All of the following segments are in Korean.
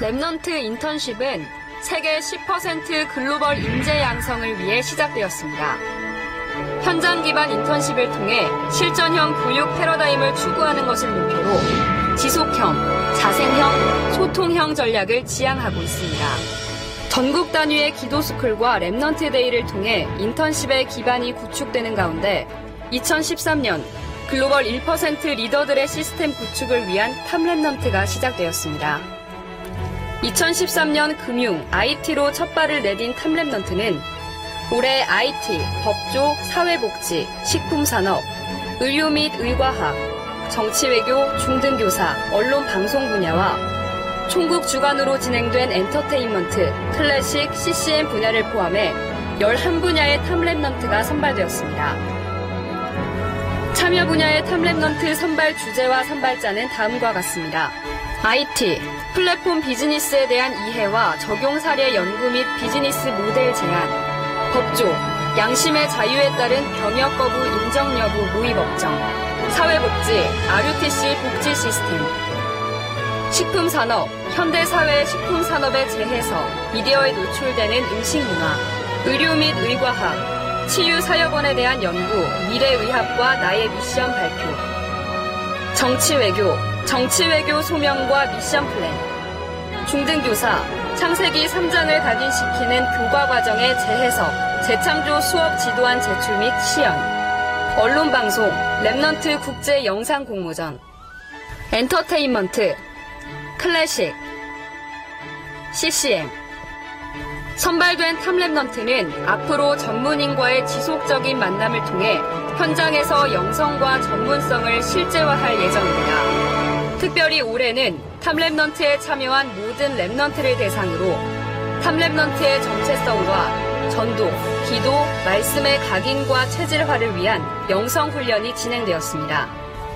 Remnant 인턴십은 세계 10% 글로벌 인재 양성을 위해 시작되었습니다. 현장 기반 인턴십을 통해 실전형 교육 패러다임을 추구하는 것을 목표로 지속형, 자생형, 소통형 전략을 지향하고 있습니다. 전국 단위의 기도스쿨과 Remnant Day를 통해 인턴십의 기반이 구축되는 가운데 2013년 글로벌 1% 리더들의 시스템 구축을 위한 Top Remnant가 시작되었습니다. 2013년 금융, IT로 첫 발을 내딘 Top Remnant는 올해 IT, 법조, 사회복지, 식품산업, 의료 및 의과학, 정치외교, 중등교사, 언론방송 분야와 총국 주관으로 진행된 엔터테인먼트, 클래식, CCM 분야를 포함해 11분야의 Top Remnant가 선발되었습니다. 참여 분야의 Top Remnant 선발 주제와 선발자는 다음과 같습니다. IT, 플랫폼 비즈니스에 대한 이해와 적용 사례 연구 및 비즈니스 모델 제안, 법조, 양심의 자유에 따른 병역 거부 인정 여부 모의 법정, 사회복지, RUTC 복지 시스템, 식품산업, 현대사회 식품산업의 재해석, 미디어에 노출되는 음식문화, 의료 및 의과학, 치유사역원에 대한 연구, 미래의학과 나의 미션 발표, 정치외교, 정치 외교 소명과 미션 플랜, 중등교사, 창세기 3장을 각인시키는 교과 과정의 재해석, 재창조 수업 지도안 제출 및 시연, 언론방송, Remnant 국제 영상 공모전, 엔터테인먼트, 클래식, CCM. 선발된 Top Remnant는 앞으로 전문인과의 지속적인 만남을 통해 현장에서 영성과 전문성을 실제화할 예정입니다. 특별히 올해는 탑랩넌트에 참여한 모든 랩넌트를 대상으로 탑랩넌트의 정체성과 전도, 기도, 말씀의 각인과 체질화를 위한 영성 훈련이 진행되었습니다.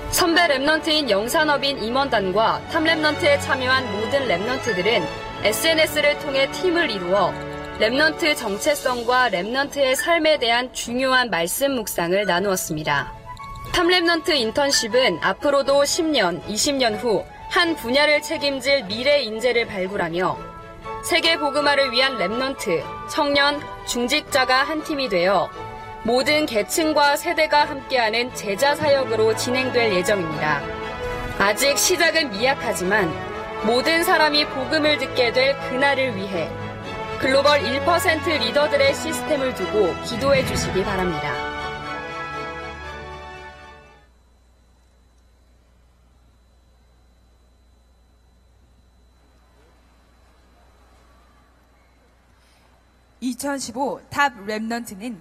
선배 Remnant인 영산업인 임원단과 Top Remnant에 참여한 모든 Remnant들은 SNS를 통해 팀을 이루어 Remnant 정체성과 Remnant의 삶에 대한 중요한 말씀 묵상을 나누었습니다. Top Remnant 인턴십은 앞으로도 10년, 20년 후 한 분야를 책임질 미래 인재를 발굴하며 세계 복음화를 위한 Remnant, 청년, 중직자가 한 팀이 되어 모든 계층과 세대가 함께하는 제자 사역으로 진행될 예정입니다. 아직 시작은 미약하지만 모든 사람이 복음을 듣게 될 그날을 위해 글로벌 1% 리더들의 시스템을 두고 기도해 주시기 바랍니다. (2015) Top Remnant는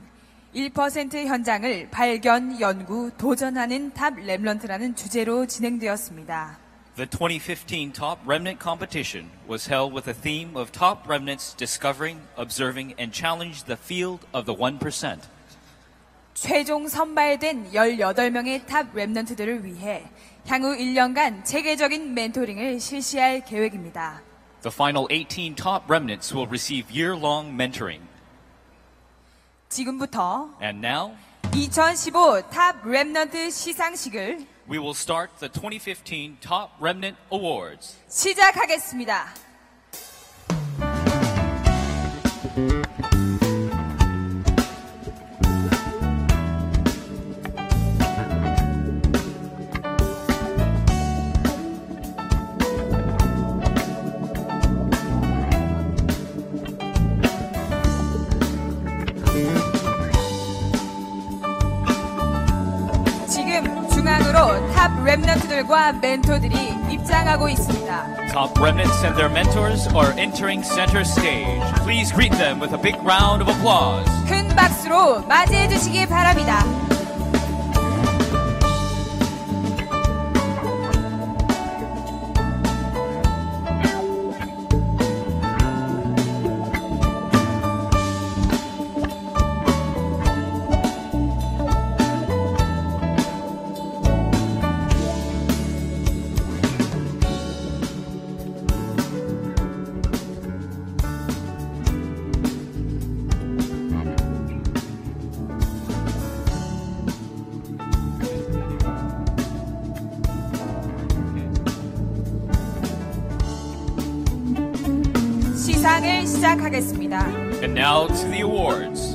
1% 현장을 발견, 연구, 도전하는 Top Remnant라는 주제로 진행되었습니다. The 2015 Top Remnant Competition was held with a theme of top remnants discovering, observing, and challenge the field of the 1%. 최종 선발된 18명의 Top Remnant들을 위해 향후 1년간 체계적인 멘토링을 실시할 계획입니다. The final 18 top remnants will receive year-long mentoring. 지금부터 And now, 2015 탑 랩넌트 시상식을 we will start the 2015 Top Remnant Awards. 시작하겠습니다. 중앙으로 탑 랩넌트들과 멘토들이 입장하고 있습니다. Top remnants and their mentors are entering center stage. Please greet them with a big round of applause. 큰 박수로 맞이해 주시기 바랍니다. 시상을 시작하겠습니다. And now to the awards.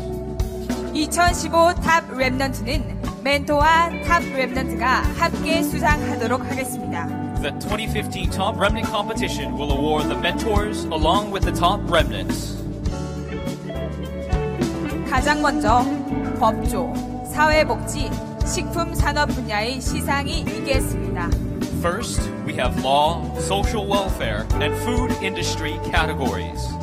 2015 Top Remnant는 멘토와 Top Remnant가 함께 수상하도록 하겠습니다. The 2015 Top Remnant Competition will award the mentors along with the top remnants. 가장 먼저 법조, 사회복지, 식품 산업 분야의 시상이 있겠습니다. First, we have law, social welfare, and food industry categories.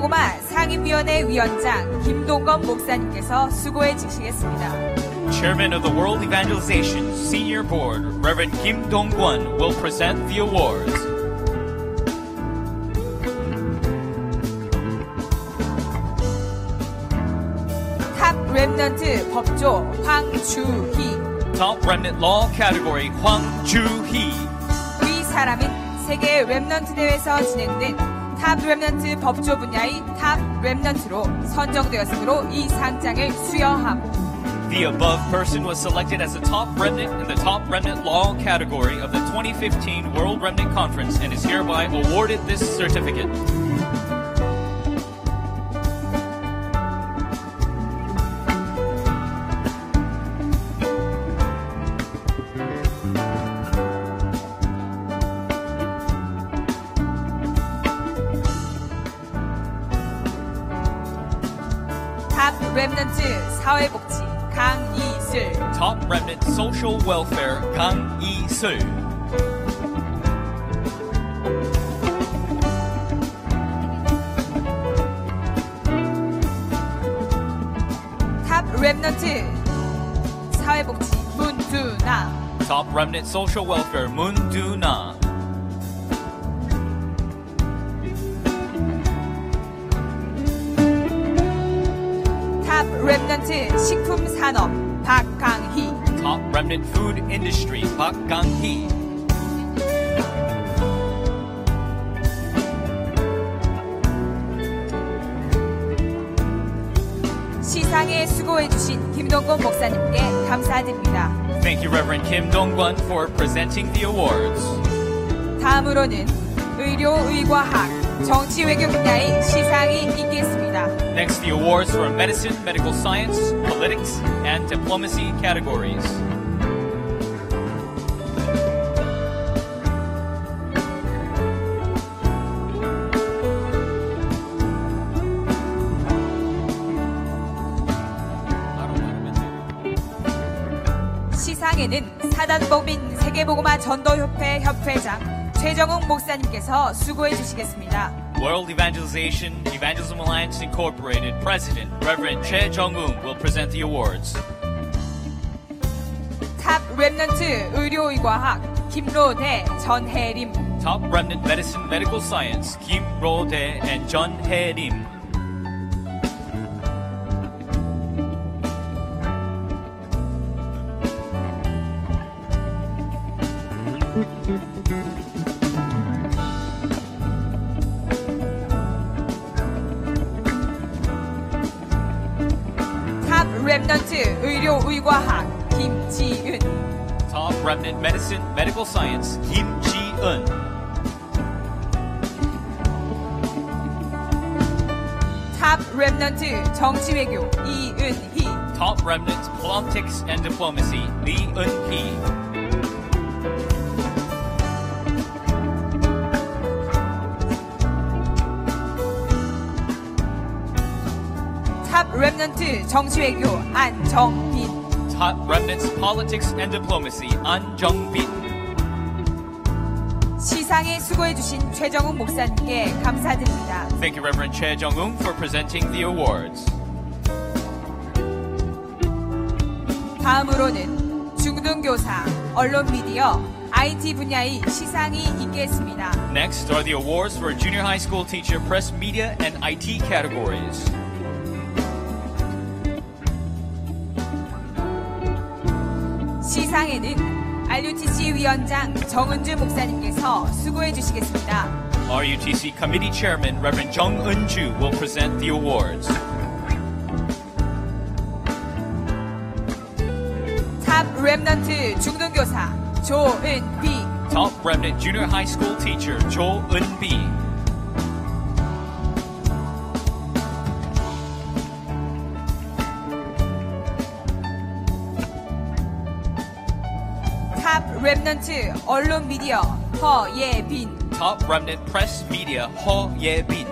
세계보고마 상임위원회 위원장 김동건 목사님께서 수고해 주시겠습니다. Chairman of the World Evangelization Senior Board, Reverend Kim Dong-kwon, will present the awards. 탑 랩넌트 법조 황주희 Top Remnant Law category, Joo-hee. 이 사람은 세계 랩넌트 대회에서 진행된 탑 랩넌트 법조 분야의 탑 랩넌트로 선정되었으므로 이 상장을 수여함. The above person was selected as the top remnant in the top remnant law category of the 2015 World Remnant Conference and is hereby awarded this certificate. 랩넌트 사회복지 강이슬 Top remnant social welfare. 탑 랩넌트 사회복지 문두나 Top remnant social welfare. 탑 Remnant 식품 산업 박강희 Top remnant food industry, Gang-hee. 시상에 수고해주신 김동건 목사님께 감사드립니다. Thank you, Reverend Kim Dong-geon, for presenting the awards. 다음으로는 의료, 의과학, 정치, 외교 분야의 시상이 있겠습니다. Next, the awards for medicine, medical science, politics, and diplomacy categories. 시상에는 사단법인 세계보고마 전도협회 협회장 최정욱 목사님께서 수고해 주시겠습니다. World Evangelization Evangelism Alliance Incorporated President Reverend Che Jong-un will present the awards. 탑 랩넌트 의료의과학 김로대 전혜림 Top Remnant Medicine Medical Science Kim Ro-dae and Jeon Hae-rim. 김지은 Top Remnant Medicine Medical Science Kim Ji-eun. 탑 랩넌트 정치외교 이은희 Top Remnant Politics and Diplomacy Lee Eun-hee. 탑 랩넌트 정치외교 안정빈 Top Remnants Politics and Diplomacy An Jung-bin. 시상에 수고해주신 최정욱 목사님께 감사드립니다. Thank you, Reverend Che Jong-un, for presenting the awards. 다음으로는 중등교사, 언론 미디어, IT 분야의 시상이 있겠습니다. Next are the awards for junior high school teacher, press media, and IT categories. 시상에는 RUTC 위원장 정은주 목사님께서 수고해 주시겠습니다. RUTC Committee Chairman Reverend Jung Eun-ju will present the awards. 탑 랩넌트 중등교사 조은비, Top Remnant Junior High School Teacher Cho Eun-bi. 랩넌트 언론 미디어 허예빈, Top Remnant Press Media Ho Ye-bin.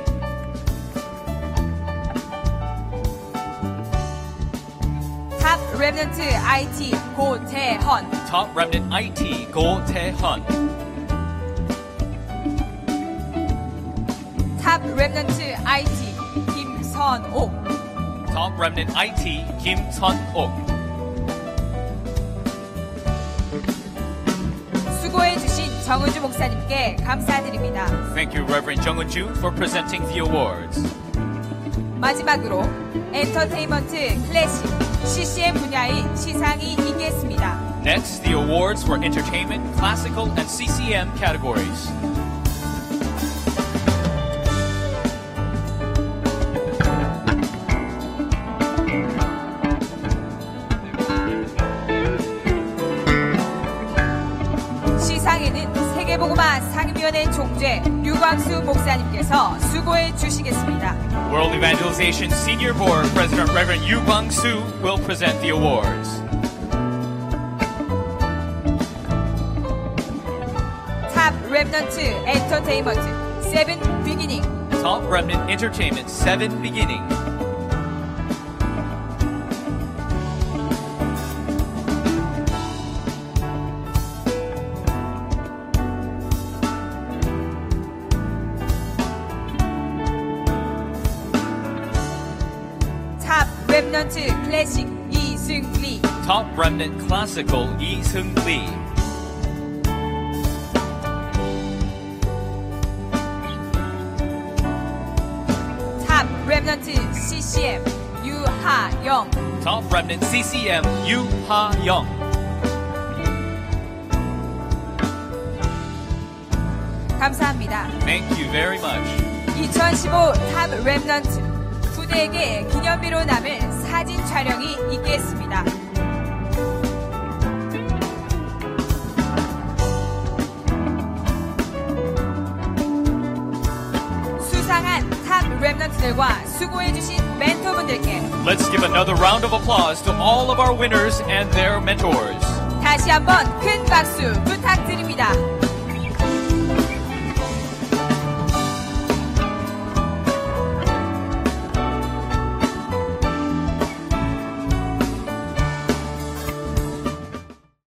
탑 랩넌트 IT 고태헌, Top Remnant IT Go Tae-hun. 탑 랩넌트 IT 김선옥, Top Remnant IT Kim Sun-ok. 수 정은주 목사님께 감사드립니다. Thank you, Reverend Jung Eun-ju, for presenting the awards. 마지막으로 엔터테인먼트 클래식 CCM 분야의 시상이 있겠습니다. Next, the awards for entertainment, classical, and CCM categories. 세계보고마 상임위원회 총재 류광수 목사님께서 수고해 주시겠습니다. World Evangelization Senior Board President Reverend Yu Kwang-soo will present the awards. 탑 랩넌트 엔터테인먼트 세븐 비기닝 Top Remnant Entertainment 7 Beginning. Top Remnant Classical Seung Lee. 탑 랩넌트 CCM 유하영 Top Remnant CCM Yu Ha Young. 감사합니다. Thank you very much. 2015 탑 랩넌트 부대에게 기념비로 남을 사진 촬영이 있겠습니다. 수상한 탑 랩넌트들과 수고해주신 멘토분들께 Let's give another round of applause to all of our winners and their mentors. 다시 한번 큰 박수 부탁드립니다.